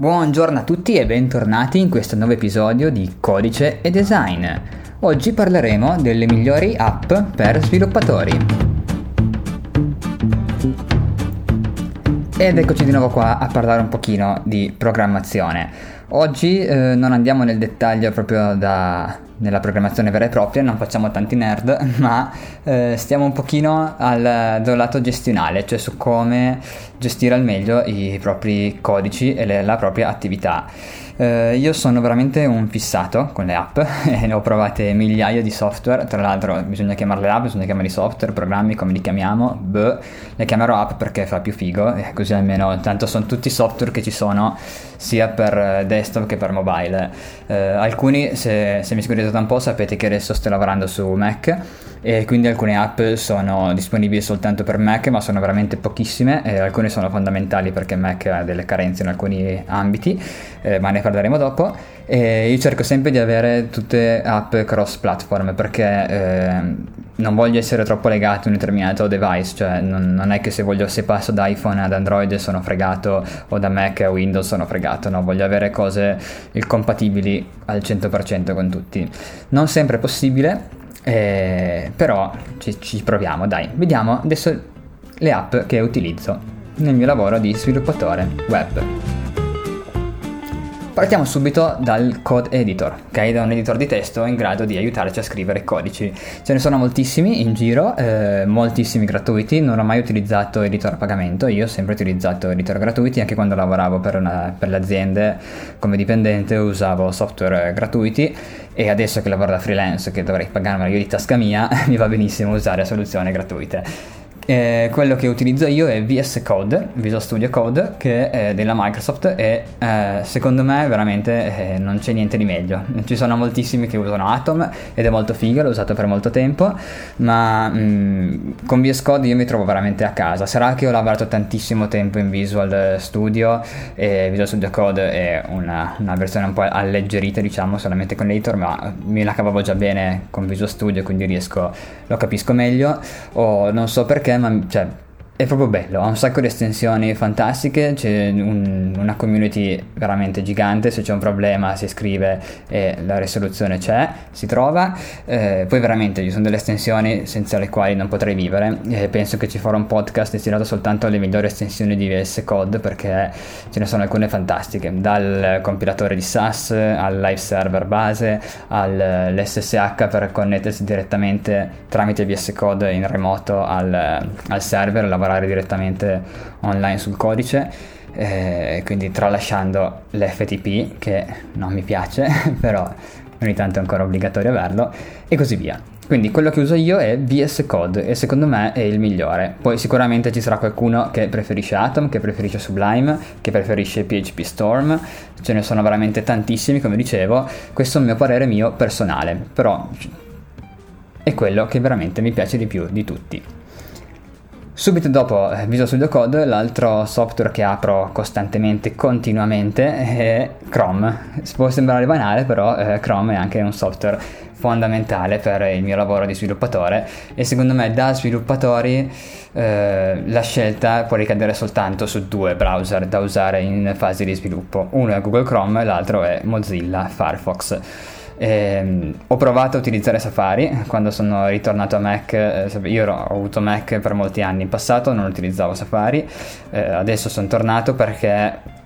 Buongiorno a tutti e bentornati in questo nuovo episodio di Codice e Design. Oggi parleremo delle migliori app per sviluppatori. Ed eccoci di nuovo qua a parlare un pochino di programmazione. Oggi eh, non andiamo nel dettaglio proprio da, nella programmazione vera e propria, non facciamo tanti nerd, ma eh, stiamo un pochino al, dal lato gestionale, cioè su come gestire al meglio i propri codici e le, la propria attività. Eh, io sono veramente un fissato con le app ne ho provate migliaia di software, tra l'altro bisogna chiamarle app, bisogna chiamarli software, programmi come li chiamiamo, beh, le chiamerò app perché fa più figo e così almeno tanto sono tutti software che ci sono sia per desktop che per mobile. Eh, alcuni se, se mi seguite da un po' sapete che adesso sto lavorando su Mac e quindi alcune app sono disponibili soltanto per Mac ma sono veramente pochissime. E alcune sono fondamentali perché Mac ha delle carenze in alcuni ambiti eh, ma ne parleremo dopo. E io cerco sempre di avere tutte app cross platform perché eh, non voglio essere troppo legato a un determinato device cioè non, non, è che se voglio se passo da iPhone ad Android sono fregato o da Mac a Windows sono fregato no voglio avere cose compatibili al 100% con tutti. Non sempre è possibile eh, però ci, ci proviamo, dai. Vediamo adesso le app che utilizzo nel mio lavoro di sviluppatore web. Partiamo subito dal code editor, ok? Da un editor di testo in grado di aiutarci a scrivere codici. Ce ne sono moltissimi in giro, eh, moltissimi gratuiti, non ho mai utilizzato editor a pagamento, io ho sempre utilizzato editor gratuiti, anche quando lavoravo per, una, per le aziende come dipendente usavo software gratuiti e adesso che lavoro da freelance che dovrei pagarmela io di tasca mia, mi va benissimo usare soluzioni gratuite. Eh, quello che utilizzo io è VS Code, Visual Studio Code, che è della Microsoft e eh, secondo me veramente eh, non c'è niente di meglio. Ci sono moltissimi che usano Atom ed è molto figo, l'ho usato per molto tempo, ma mh, mm, con VS Code io mi trovo veramente a casa. Sarà che ho lavorato tantissimo tempo in Visual Studio e Visual Studio Code è una, una versione un po' alleggerita, diciamo, solamente con l'editor, ma me la cavavo già bene con Visual Studio, quindi riesco, lo capisco meglio. O non so perché cioè, è proprio bello, ha un sacco di estensioni fantastiche, c'è un, una community veramente gigante, se c'è un problema si scrive e la risoluzione c'è, si trova, eh, poi veramente ci sono delle estensioni senza le quali non potrei vivere, eh, penso che ci farò un podcast destinato soltanto alle migliori estensioni di VS Code perché ce ne sono alcune fantastiche, dal compilatore di SAS al live server base, all'SSH per connettersi direttamente tramite VS Code in remoto al, al server, lavorare lavorare direttamente online sul codice, eh, quindi tralasciando l'FTP che non mi piace, però ogni tanto è ancora obbligatorio averlo, e così via. Quindi quello che uso io è VS Code e secondo me è il migliore. Poi sicuramente ci sarà qualcuno che preferisce Atom, che preferisce Sublime, che preferisce PHP Storm, ce ne sono veramente tantissimi come dicevo, questo è un mio parere mio personale, però è quello che veramente mi piace di più di tutti. Subito dopo eh, Visual Studio Code, l'altro software che apro costantemente, continuamente, è Chrome. Può sembrare banale, però eh, Chrome è anche un software fondamentale per il mio lavoro di sviluppatore e secondo me da sviluppatori eh, la scelta può ricadere soltanto su due browser da usare in fase di sviluppo. Uno è Google Chrome e l'altro è Mozilla Firefox. Eh, ho provato a utilizzare Safari quando sono ritornato a Mac. Eh, io ho avuto Mac per molti anni in passato, non utilizzavo Safari. Eh, adesso sono tornato perché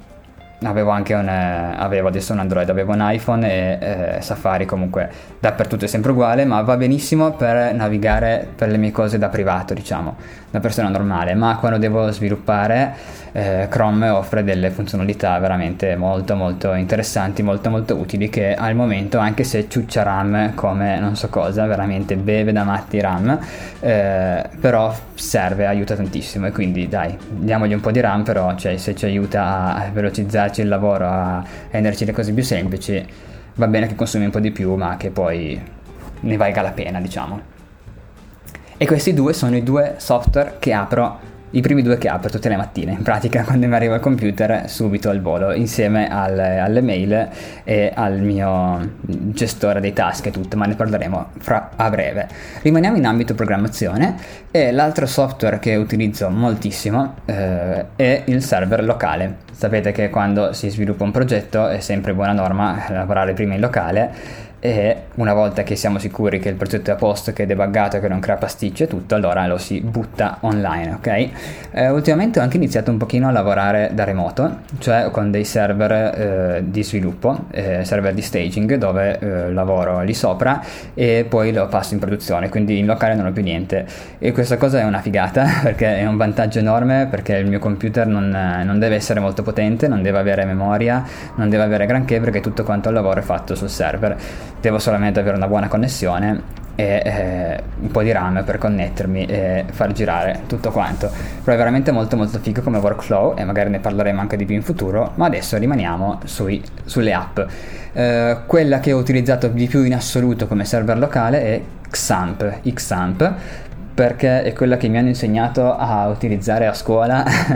avevo anche un, eh, avevo adesso un Android, avevo un iPhone e eh, Safari comunque dappertutto è sempre uguale, ma va benissimo per navigare per le mie cose da privato, diciamo, da persona normale, ma quando devo sviluppare eh, Chrome offre delle funzionalità veramente molto molto interessanti, molto molto utili che al momento anche se ciuccia RAM come non so cosa, veramente beve da matti RAM, eh, però serve, aiuta tantissimo e quindi dai, diamogli un po' di RAM però cioè, se ci aiuta a velocizzarci il lavoro, a renderci le cose più semplici, va bene che consumi un po' di più ma che poi ne valga la pena diciamo. E questi due sono i due software che apro i primi due che apro tutte le mattine, in pratica quando mi arrivo al computer subito al volo, insieme al, alle mail e al mio gestore dei task e tutto, ma ne parleremo fra, a breve. Rimaniamo in ambito programmazione e l'altro software che utilizzo moltissimo eh, è il server locale Sapete che quando si sviluppa un progetto è sempre buona norma lavorare prima in locale e una volta che siamo sicuri che il progetto è a posto, che è debuggato, che non crea pasticci e tutto, allora lo si butta online, ok? Eh, ultimamente ho anche iniziato un pochino a lavorare da remoto, cioè con dei server eh, di sviluppo, eh, server di staging, dove eh, lavoro lì sopra e poi lo passo in produzione, quindi in locale non ho più niente. E questa cosa è una figata perché è un vantaggio enorme perché il mio computer non, non deve essere molto potente, non deve avere memoria, non deve avere granché perché tutto quanto il lavoro è fatto sul server devo solamente avere una buona connessione e eh, un po' di RAM per connettermi e far girare tutto quanto. Però è veramente molto molto figo come workflow e magari ne parleremo anche di più in futuro, ma adesso rimaniamo sui, sulle app. Eh, quella che ho utilizzato di più in assoluto come server locale è Xamp, Xamp perché è quella che mi hanno insegnato a utilizzare a scuola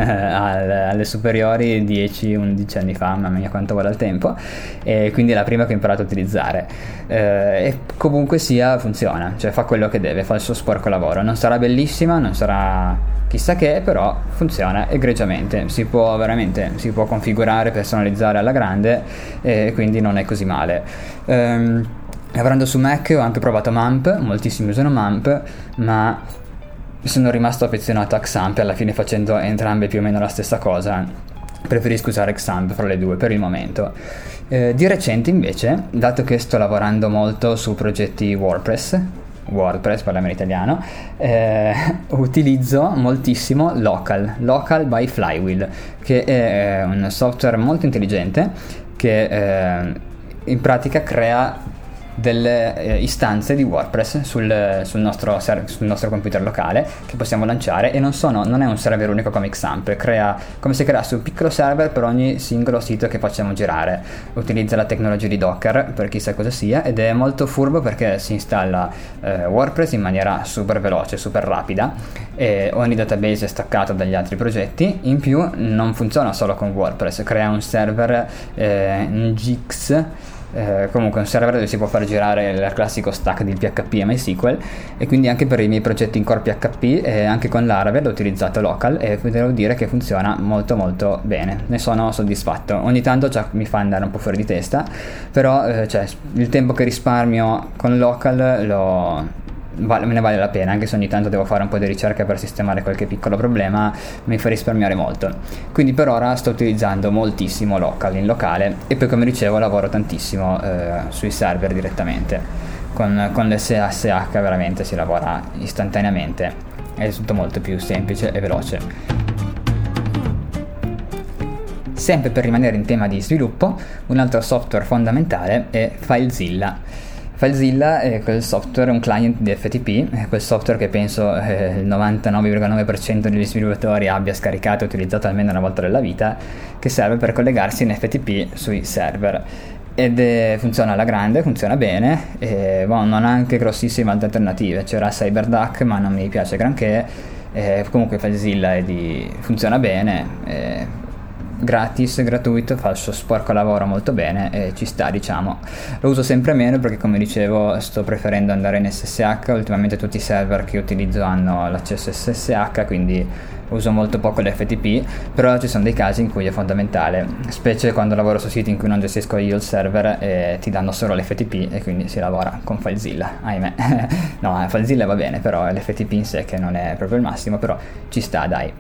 alle superiori 10-11 anni fa, mamma mia quanto vuole il tempo, e quindi è la prima che ho imparato a utilizzare. Eh, e comunque sia funziona, cioè fa quello che deve, fa il suo sporco lavoro. Non sarà bellissima, non sarà chissà che, però funziona egregiamente, si può veramente si può configurare, personalizzare alla grande e quindi non è così male. Um, Lavorando su Mac ho anche provato MAMP, moltissimi usano MAMP, ma sono rimasto affezionato a Xamp alla fine facendo entrambe più o meno la stessa cosa. Preferisco usare Xamp fra le due per il momento. Eh, di recente invece, dato che sto lavorando molto su progetti WordPress, WordPress, parliamo in italiano, eh, utilizzo moltissimo Local, Local by Flywheel, che è un software molto intelligente che eh, in pratica crea delle eh, istanze di WordPress sul, sul, nostro ser- sul, nostro computer locale che possiamo lanciare e non, sono, non, è un server unico come Xamp, crea come se creasse un piccolo server per ogni singolo sito che facciamo girare. Utilizza la tecnologia di Docker per chi sa cosa sia ed è molto furbo perché si installa eh, WordPress in maniera super veloce, super rapida e ogni database è staccato dagli altri progetti. In più non funziona solo con WordPress, crea un server eh, Nginx eh, comunque un server dove si può far girare il classico stack di PHP e MySQL e quindi anche per i miei progetti in core PHP e anche con Laravel ho utilizzato local e devo dire che funziona molto molto bene, ne sono soddisfatto. Ogni tanto già mi fa andare un po' fuori di testa, però eh, cioè, il tempo che risparmio con local lo vale, me ne vale la pena, anche se ogni tanto devo fare un po' di ricerca per sistemare qualche piccolo problema, mi fa risparmiare molto. Quindi per ora sto utilizzando moltissimo local in locale e poi come dicevo lavoro tantissimo eh, sui server direttamente. Con, con l'SSH veramente si lavora istantaneamente, è tutto molto più semplice e veloce. Sempre per rimanere in tema di sviluppo, un altro software fondamentale è FileZilla FileZilla è quel software, un client di FTP, quel software che penso eh, il 99,9% degli sviluppatori abbia scaricato e utilizzato almeno una volta nella vita, che serve per collegarsi in FTP sui server. Ed è, funziona alla grande, funziona bene, e, boh, non ha anche grossissime altre alternative. C'era CyberDuck, ma non mi piace granché. Eh, comunque FileZilla di, funziona bene. Eh, gratis, gratuito, fa il suo sporco lavoro molto bene e ci sta diciamo. Lo uso sempre meno perché come dicevo sto preferendo andare in SSH, ultimamente tutti i server che utilizzo hanno l'accesso SSH quindi uso molto poco l'FTP, però ci sono dei casi in cui è fondamentale, specie quando lavoro su siti in cui non gestisco io il server e ti danno solo l'FTP e quindi si lavora con FileZilla, ahimè. no, FileZilla va bene, però l'FTP in sé che non è proprio il massimo, però ci sta, dai.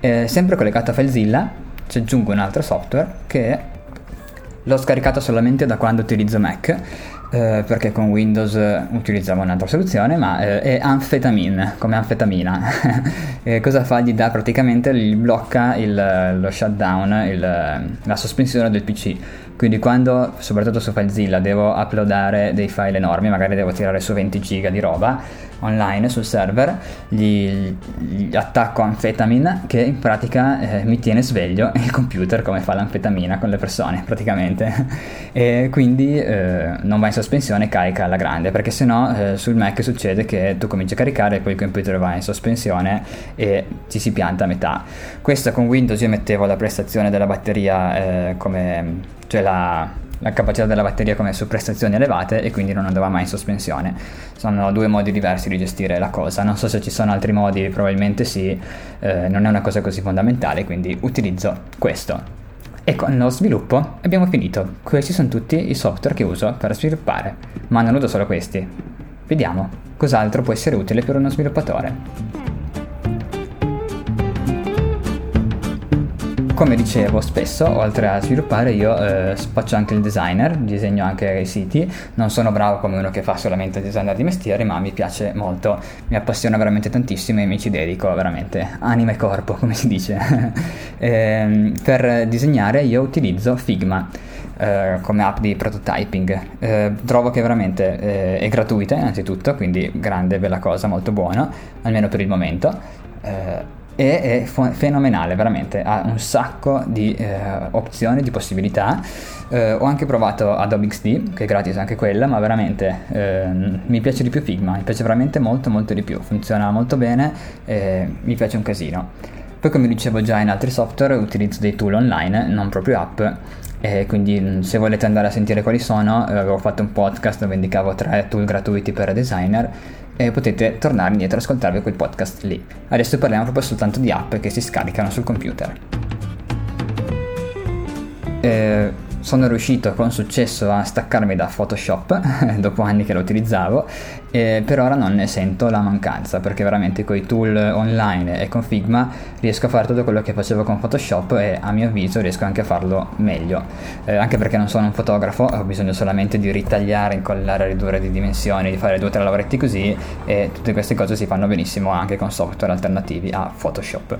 Eh, sempre collegato a FileZilla ci aggiungo un altro software che l'ho scaricato solamente da quando utilizzo Mac eh, perché con Windows utilizzavo un'altra soluzione ma eh, è Amphetamine come anfetamina cosa fa? gli dà praticamente gli blocca il, lo shutdown il, la sospensione del PC quindi quando, soprattutto su FileZilla, devo uploadare dei file enormi, magari devo tirare su 20 giga di roba online sul server, gli, gli attacco anfetamine che in pratica eh, mi tiene sveglio il computer come fa l'anfetamina con le persone praticamente. e quindi eh, non va in sospensione, carica alla grande, perché sennò eh, sul Mac succede che tu cominci a caricare e poi il computer va in sospensione e ci si pianta a metà. Questo con Windows io mettevo la prestazione della batteria eh, come cioè la, la capacità della batteria come su prestazioni elevate e quindi non andava mai in sospensione. Sono due modi diversi di gestire la cosa. Non so se ci sono altri modi, probabilmente sì, eh, non è una cosa così fondamentale, quindi utilizzo questo. E con lo sviluppo abbiamo finito. Questi sono tutti i software che uso per sviluppare, ma non uso solo questi. Vediamo cos'altro può essere utile per uno sviluppatore. Come dicevo spesso, oltre a sviluppare, io eh, faccio anche il designer, disegno anche i siti. Non sono bravo come uno che fa solamente il designer di mestiere, ma mi piace molto, mi appassiona veramente tantissimo e mi ci dedico veramente anima e corpo, come si dice. e, ehm, per disegnare io utilizzo Figma. Eh, come app di prototyping eh, trovo che veramente eh, è gratuita innanzitutto quindi grande bella cosa molto buona almeno per il momento eh, e è fenomenale, veramente, ha un sacco di eh, opzioni, di possibilità. Eh, ho anche provato Adobe XD, che è gratis anche quella, ma veramente eh, mi piace di più Figma, mi piace veramente molto molto di più, funziona molto bene e mi piace un casino. Poi come dicevo già in altri software utilizzo dei tool online, non proprio app, e quindi mm, se volete andare a sentire quali sono, eh, avevo fatto un podcast dove indicavo tre tool gratuiti per designer e potete tornare indietro e ascoltarvi quel podcast lì. Adesso parliamo proprio soltanto di app che si scaricano sul computer. Eh, sono riuscito con successo a staccarmi da Photoshop dopo anni che lo utilizzavo e per ora non ne sento la mancanza perché veramente con i tool online e con Figma riesco a fare tutto quello che facevo con Photoshop e a mio avviso riesco anche a farlo meglio. Eh, anche perché non sono un fotografo ho bisogno solamente di ritagliare, incollare, ridurre di dimensioni di fare due o tre lavoretti così e tutte queste cose si fanno benissimo anche con software alternativi a Photoshop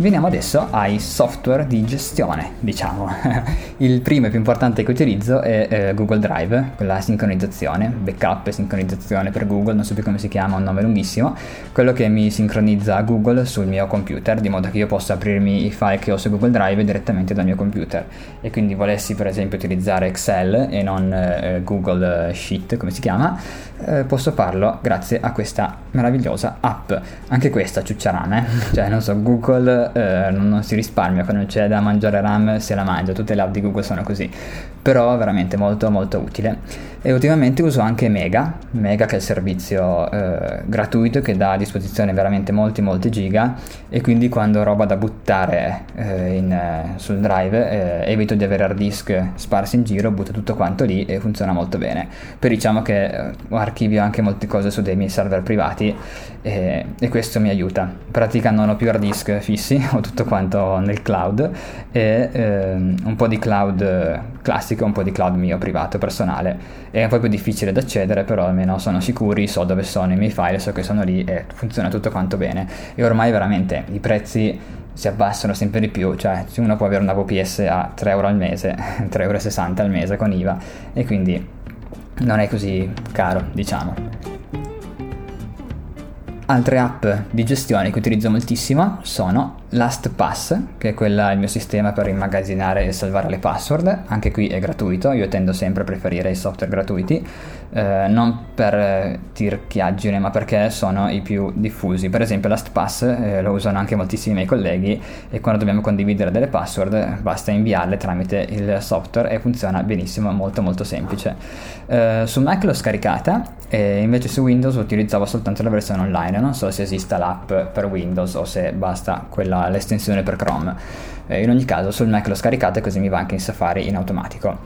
Veniamo adesso ai software di gestione, diciamo. Il primo e più importante che utilizzo è eh, Google Drive, quella sincronizzazione, backup e sincronizzazione per Google, non so più come si chiama, un nome lunghissimo, quello che mi sincronizza Google sul mio computer, di modo che io possa aprirmi i file che ho su Google Drive direttamente dal mio computer. E quindi volessi per esempio utilizzare Excel e non eh, Google Sheet, come si chiama, eh, posso farlo grazie a questa meravigliosa app. Anche questa ciucciarame, cioè non so, Google eh, non, si risparmia, quando c'è da mangiare RAM se la mangia, tutte le app di Google sono così, però veramente molto molto utile. E ultimamente uso anche Mega, Mega che è il servizio eh, gratuito che dà a disposizione veramente molti molti giga e quindi quando ho roba da buttare eh, in, eh, sul drive eh, evito di avere hard disk sparsi in giro, butto tutto quanto lì e funziona molto bene. Poi diciamo che eh, archivio anche molte cose su dei miei server privati e, e questo mi aiuta. In pratica non ho più hard disk fissi, ho tutto quanto nel cloud e ehm, un po' di cloud classico, un po' di cloud mio privato, personale. È un po' più difficile da accedere, però almeno sono sicuri, so dove sono i miei file, so che sono lì e funziona tutto quanto bene. E ormai veramente i prezzi si abbassano sempre di più, cioè uno può avere una VPS a 3 euro al mese, 3,60 euro al mese con IVA e quindi non è così caro, diciamo. Altre app di gestione che utilizzo moltissimo sono LastPass, che è quella, il mio sistema per immagazzinare e salvare le password, anche qui è gratuito, io tendo sempre a preferire i software gratuiti, eh, non per eh, tirchiaggine ma perché sono i più diffusi. Per esempio LastPass eh, lo usano anche moltissimi miei colleghi e quando dobbiamo condividere delle password basta inviarle tramite il software e funziona benissimo, molto molto semplice. Eh, su Mac l'ho scaricata e invece su Windows utilizzavo soltanto la versione online, non so se esista l'app per Windows o se basta quella, l'estensione per Chrome. Eh, in ogni caso sul Mac l'ho scaricata così mi va anche in Safari in automatico.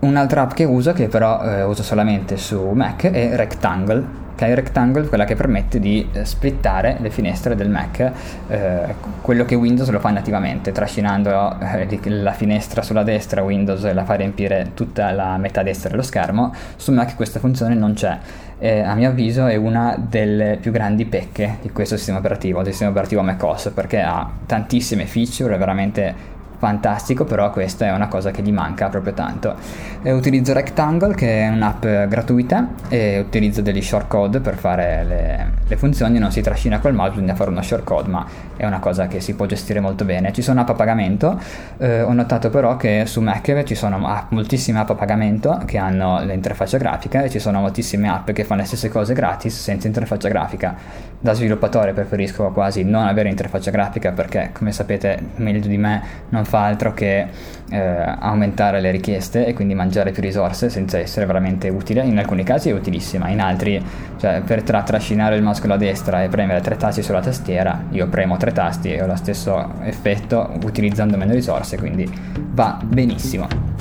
Un'altra app che uso, che però eh, uso solamente su Mac, è Rectangle, che è Rectangle, quella che permette di eh, splittare le finestre del Mac, eh, quello che Windows lo fa nativamente, trascinando eh, la finestra sulla destra Windows la fa riempire tutta la metà destra dello schermo, su Mac questa funzione non c'è. Eh, a mio avviso è una delle più grandi pecche di questo sistema operativo, del sistema operativo macOS, perché ha tantissime feature, veramente fantastico, però questa è una cosa che gli manca proprio tanto. E utilizzo Rectangle che è un'app gratuita e utilizzo degli shortcode per fare le, le, funzioni, non si trascina col mouse, bisogna fare uno shortcode, ma è una cosa che si può gestire molto bene. Ci sono app a pagamento, eh, ho notato però che su Mac ci sono app, moltissime app a pagamento che hanno l'interfaccia grafica e ci sono moltissime app che fanno le stesse cose gratis senza interfaccia grafica. Da sviluppatore preferisco quasi non avere interfaccia grafica perché come sapete meglio di me non fa altro che eh, aumentare le richieste e quindi mangiare più risorse senza essere veramente utile. In alcuni casi è utilissima, in altri, cioè per tra- trascinare il muscolo a destra e premere tre tasti sulla tastiera, io premo tre tasti e ho lo stesso effetto utilizzando meno risorse, quindi va benissimo.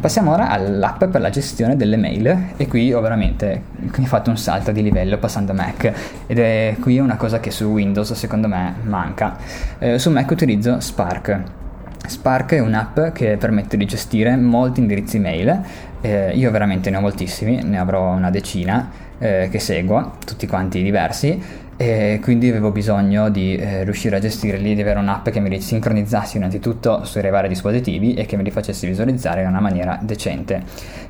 Passiamo ora all'app per la gestione delle mail e qui ho veramente fatto un salto di livello passando a Mac ed è qui una cosa che su Windows secondo me manca. Eh, su Mac utilizzo Spark. Spark è un'app che permette di gestire molti indirizzi mail, eh, io veramente ne ho moltissimi, ne avrò una decina eh, che seguo, tutti quanti diversi. E quindi avevo bisogno di eh, riuscire a gestirli, di avere un'app che me li sincronizzasse innanzitutto sui vari dispositivi e che me li facesse visualizzare in una maniera decente.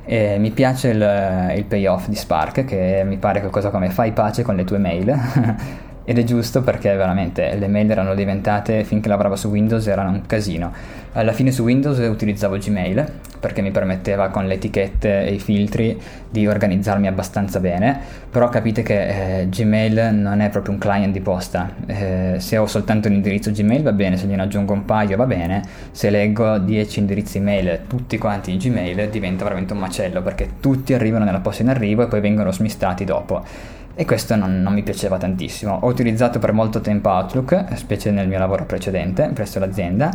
E mi piace il, il payoff di Spark che mi pare qualcosa come fai pace con le tue mail Ed è giusto perché veramente le mail erano diventate, finché lavoravo su Windows, erano un casino. Alla fine su Windows utilizzavo Gmail perché mi permetteva con le etichette e i filtri di organizzarmi abbastanza bene, però capite che eh, Gmail non è proprio un client di posta. Eh, se ho soltanto un indirizzo Gmail va bene, se gliene aggiungo un paio va bene, se leggo 10 indirizzi mail tutti quanti in Gmail diventa veramente un macello perché tutti arrivano nella posta in arrivo e poi vengono smistati dopo e questo non, non, mi piaceva tantissimo. Ho utilizzato per molto tempo Outlook, specie nel mio lavoro precedente presso l'azienda,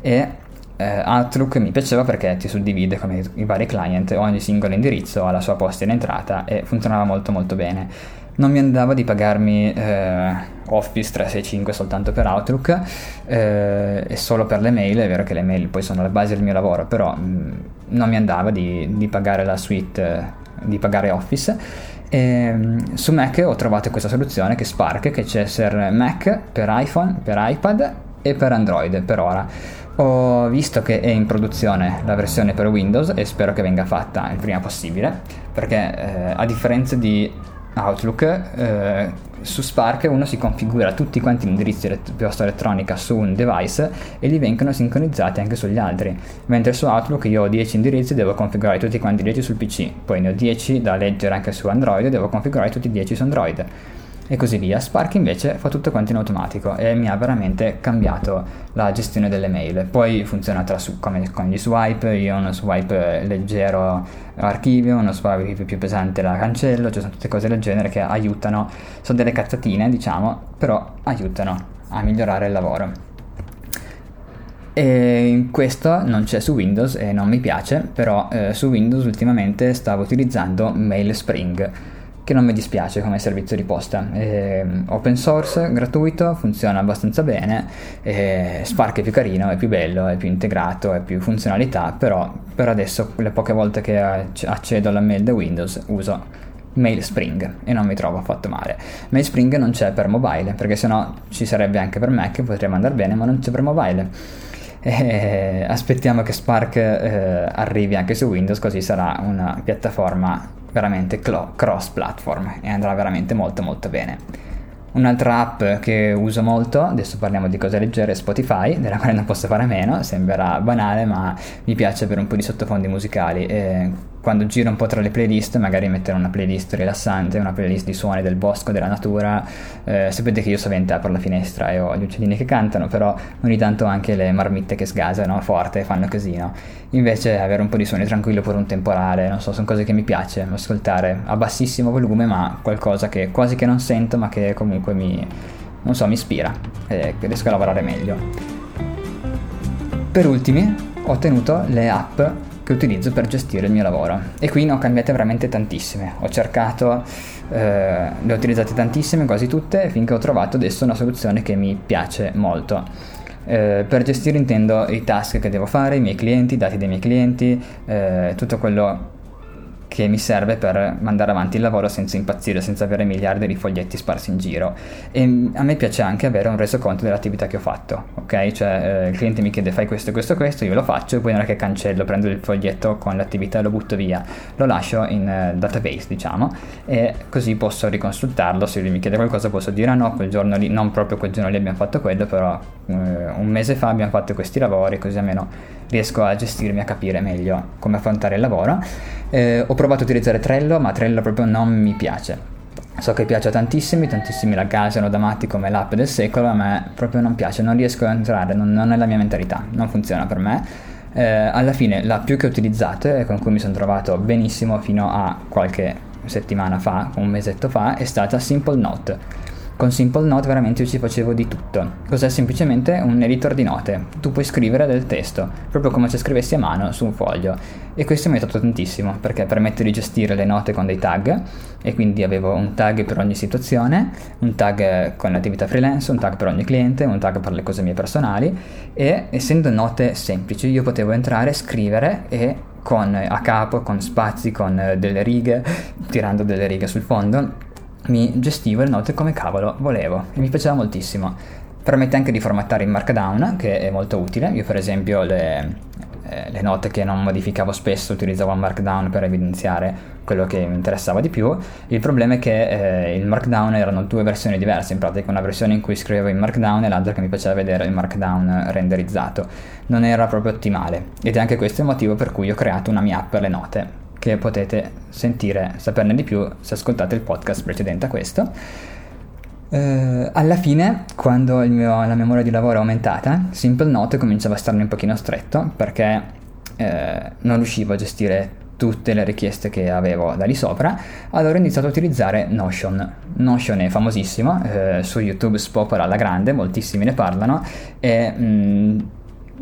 e eh, Outlook mi piaceva perché ti suddivide come i, vari client, ogni singolo indirizzo ha la sua posta in entrata e funzionava molto molto bene. Non mi andava di pagarmi eh, Office 365 soltanto per Outlook eh, e solo per le mail, è vero che le mail poi sono la base del mio lavoro, però mh, mm, non mi andava di, di pagare la suite, di pagare Office e ehm, su Mac ho trovato questa soluzione che è Spark, che c'è per Mac, per iPhone, per iPad e per Android per ora. Ho visto che è in produzione la versione per Windows e spero che venga fatta il prima possibile, perché eh, a differenza di Outlook, eh, su Spark uno si configura tutti quanti gli indirizzi di posta elettronica su un device e li vengono sincronizzati anche sugli altri, mentre su Outlook io ho 10 indirizzi e devo configurare tutti quanti 10 sul PC, poi ne ho 10 da leggere anche su Android e devo configurare tutti 10 su Android e così via. Spark invece fa tutto quanto in automatico e mi ha veramente cambiato la gestione delle mail. Poi funziona tra su, come con gli swipe, io ho uno swipe leggero archivio, uno swipe più pesante la cancello, cioè sono tutte cose del genere che aiutano, sono delle cazzatine diciamo, però aiutano a migliorare il lavoro. E questo non c'è su Windows e non mi piace, però eh, su Windows ultimamente stavo utilizzando MailSpring che non mi dispiace come servizio di posta. È open source, gratuito, funziona abbastanza bene, Spark è più carino, è più bello, è più integrato, è più funzionalità, però per adesso le poche volte che accedo alla mail da Windows uso MailSpring e non mi trovo affatto male. MailSpring non c'è per mobile, perché sennò ci sarebbe anche per Mac, potrebbe andare bene, ma non c'è per mobile. E aspettiamo che Spark eh, arrivi anche su Windows, così sarà una piattaforma veramente clo- cross platform e andrà veramente molto molto bene. Un'altra app che uso molto, adesso parliamo di cose leggere, è Spotify, della quale non posso fare a meno, sembrerà banale ma mi piace avere un po' di sottofondi musicali e quando giro un po' tra le playlist, magari mettere una playlist rilassante, una playlist di suoni del bosco, della natura. Eh, sapete che io sovente apro la finestra e ho gli uccellini che cantano, però ogni tanto anche le marmitte che sgasano forte e fanno casino. Invece avere un po' di suoni tranquillo per un temporale, non so, sono cose che mi piace ascoltare a bassissimo volume, ma qualcosa che quasi che non sento, ma che comunque mi, non so, mi ispira e riesco a lavorare meglio. Per ultimi ho ottenuto le app che utilizzo per gestire il mio lavoro. E qui ne ho cambiate veramente tantissime. Ho cercato, eh, le ho utilizzate tantissime, quasi tutte, finché ho trovato adesso una soluzione che mi piace molto. Eh, per gestire intendo i task che devo fare, i miei clienti, i dati dei miei clienti, eh, tutto quello che mi serve per mandare avanti il lavoro senza impazzire, senza avere miliardi di foglietti sparsi in giro. E mm, a me piace anche avere un resoconto dell'attività che ho fatto, ok? Cioè eh, il cliente mi chiede fai questo, questo, questo, io lo faccio e poi non è che cancello, prendo il foglietto con l'attività e lo butto via, lo lascio in uh, database, diciamo, e così posso riconsultarlo, se lui mi chiede qualcosa posso dire ah no, quel giorno lì, non proprio quel giorno lì abbiamo fatto quello, però uh, un mese fa abbiamo fatto questi lavori, così almeno riesco a gestirmi, a capire meglio come affrontare il lavoro. Eh, ho provato a utilizzare Trello, ma Trello proprio non mi piace. So che piace a tantissimi, tantissimi la gasano da matti come l'app del secolo, a me proprio non piace, non riesco a entrare, non, non è la mia mentalità, non funziona per me. Eh, alla fine la più che utilizzate e con cui mi sono trovato benissimo fino a qualche settimana fa, un mesetto fa, è stata Simple Note Con Simple Note veramente io ci facevo di tutto. Cos'è semplicemente un editor di note. Tu puoi scrivere del testo, proprio come se scrivessi a mano su un foglio. E questo mi ha aiutato tantissimo perché permette di gestire le note con dei tag e quindi avevo un tag per ogni situazione, un tag con l'attività freelance, un tag per ogni cliente, un tag per le cose mie personali e essendo note semplici io potevo entrare, scrivere e con a capo, con spazi, con delle righe, tirando delle righe sul fondo, mi gestivo le note come cavolo volevo e mi piaceva moltissimo. Permette anche di formattare in Markdown, che è molto utile. Io per esempio le, eh, le note che non modificavo spesso utilizzavo Markdown per evidenziare quello che mi interessava di più. Il problema è che eh, il Markdown erano due versioni diverse, in pratica una versione in cui scrivevo in Markdown e l'altra che mi piaceva vedere il Markdown renderizzato. Non era proprio ottimale ed è anche questo il motivo per cui ho creato una mia app per le note che potete sentire, saperne di più se ascoltate il podcast precedente a questo. Uh, alla fine, quando mio, la mia memoria di lavoro è aumentata, Simple Note cominciava a starmi un pochino stretto perché uh, non riuscivo a gestire tutte le richieste che avevo da lì sopra, allora ho iniziato a utilizzare Notion. Notion è famosissimo, uh, su YouTube spopola alla grande, moltissimi ne parlano e mh, mm,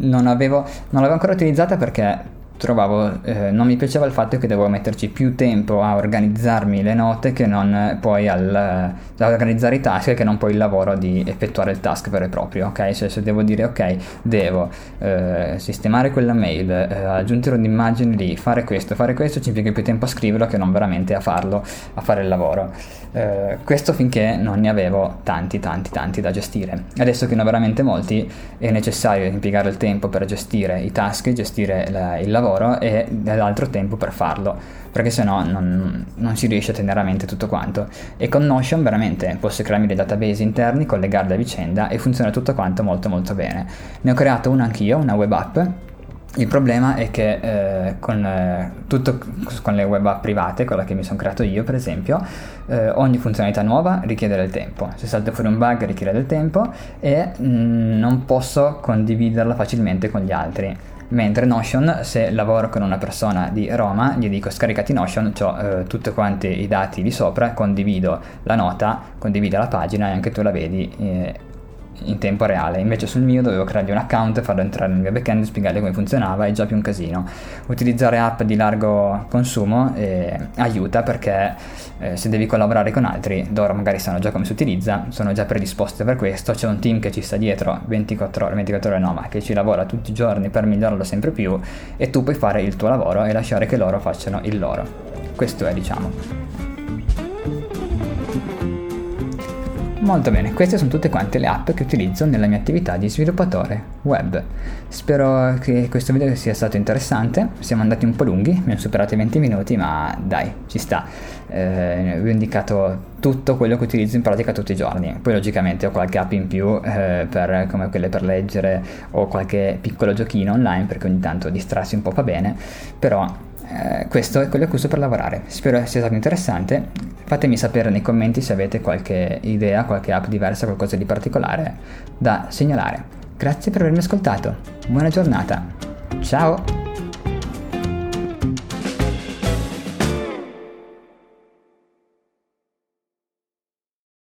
non, avevo, non l'avevo ancora utilizzata perché trovavo, eh, non mi piaceva il fatto che dovevo metterci più tempo a organizzarmi le note che non poi al, a organizzare i task che non poi il lavoro di effettuare il task vero e proprio, ok? Cioè se devo dire ok, devo eh, sistemare quella mail, eh, aggiungere un'immagine lì, fare questo, fare questo, ci impiega più tempo a scriverlo che non veramente a farlo, a fare il lavoro. Eh, questo finché non ne avevo tanti, tanti, tanti da gestire. Adesso che ne ho veramente molti è necessario impiegare il tempo per gestire i task, gestire la, il lavoro lavoro e dell'altro tempo per farlo, perché sennò non, non si riesce a tenere a mente tutto quanto. E con Notion veramente posso crearmi dei database interni, collegarli a vicenda e funziona tutto quanto molto molto bene. Ne ho creato una anch'io, una web app il problema è che eh, con, eh, tutto, con le web app private, quella che mi sono creato io per esempio, eh, ogni funzionalità nuova richiede del tempo. Se salta fuori un bug richiede del tempo e mh, mm, non posso condividerla facilmente con gli altri. Mentre Notion, se lavoro con una persona di Roma, gli dico scaricati Notion, ho eh, tutti quanti i dati di sopra, condivido la nota, condivido la pagina e anche tu la vedi eh, in tempo reale. Invece sul mio dovevo creargli un account, farlo entrare nel mio backend, spiegargli come funzionava, è già più un casino. Utilizzare app di largo consumo eh, aiuta perché eh, se devi collaborare con altri, loro magari sanno già come si utilizza, sono già predisposti per questo, c'è un team che ci sta dietro 24 ore, 24 ore no, ma che ci lavora tutti i giorni per migliorarlo sempre più e tu puoi fare il tuo lavoro e lasciare che loro facciano il loro. Questo è, diciamo. Molto bene, queste sono tutte quante le app che utilizzo nella mia attività di sviluppatore web. Spero che questo video sia stato interessante, siamo andati un po' lunghi, abbiamo superato i 20 minuti, ma dai, ci sta. Eh, vi ho indicato tutto quello che utilizzo in pratica tutti i giorni. Poi logicamente ho qualche app in più eh, per, come quelle per leggere o qualche piccolo giochino online perché ogni tanto distrarsi un po' va bene, però eh, questo è quello che uso per lavorare. Spero sia stato interessante. Fatemi sapere nei commenti se avete qualche idea, qualche app diversa, qualcosa di particolare da segnalare. Grazie per avermi ascoltato. Buona giornata. Ciao!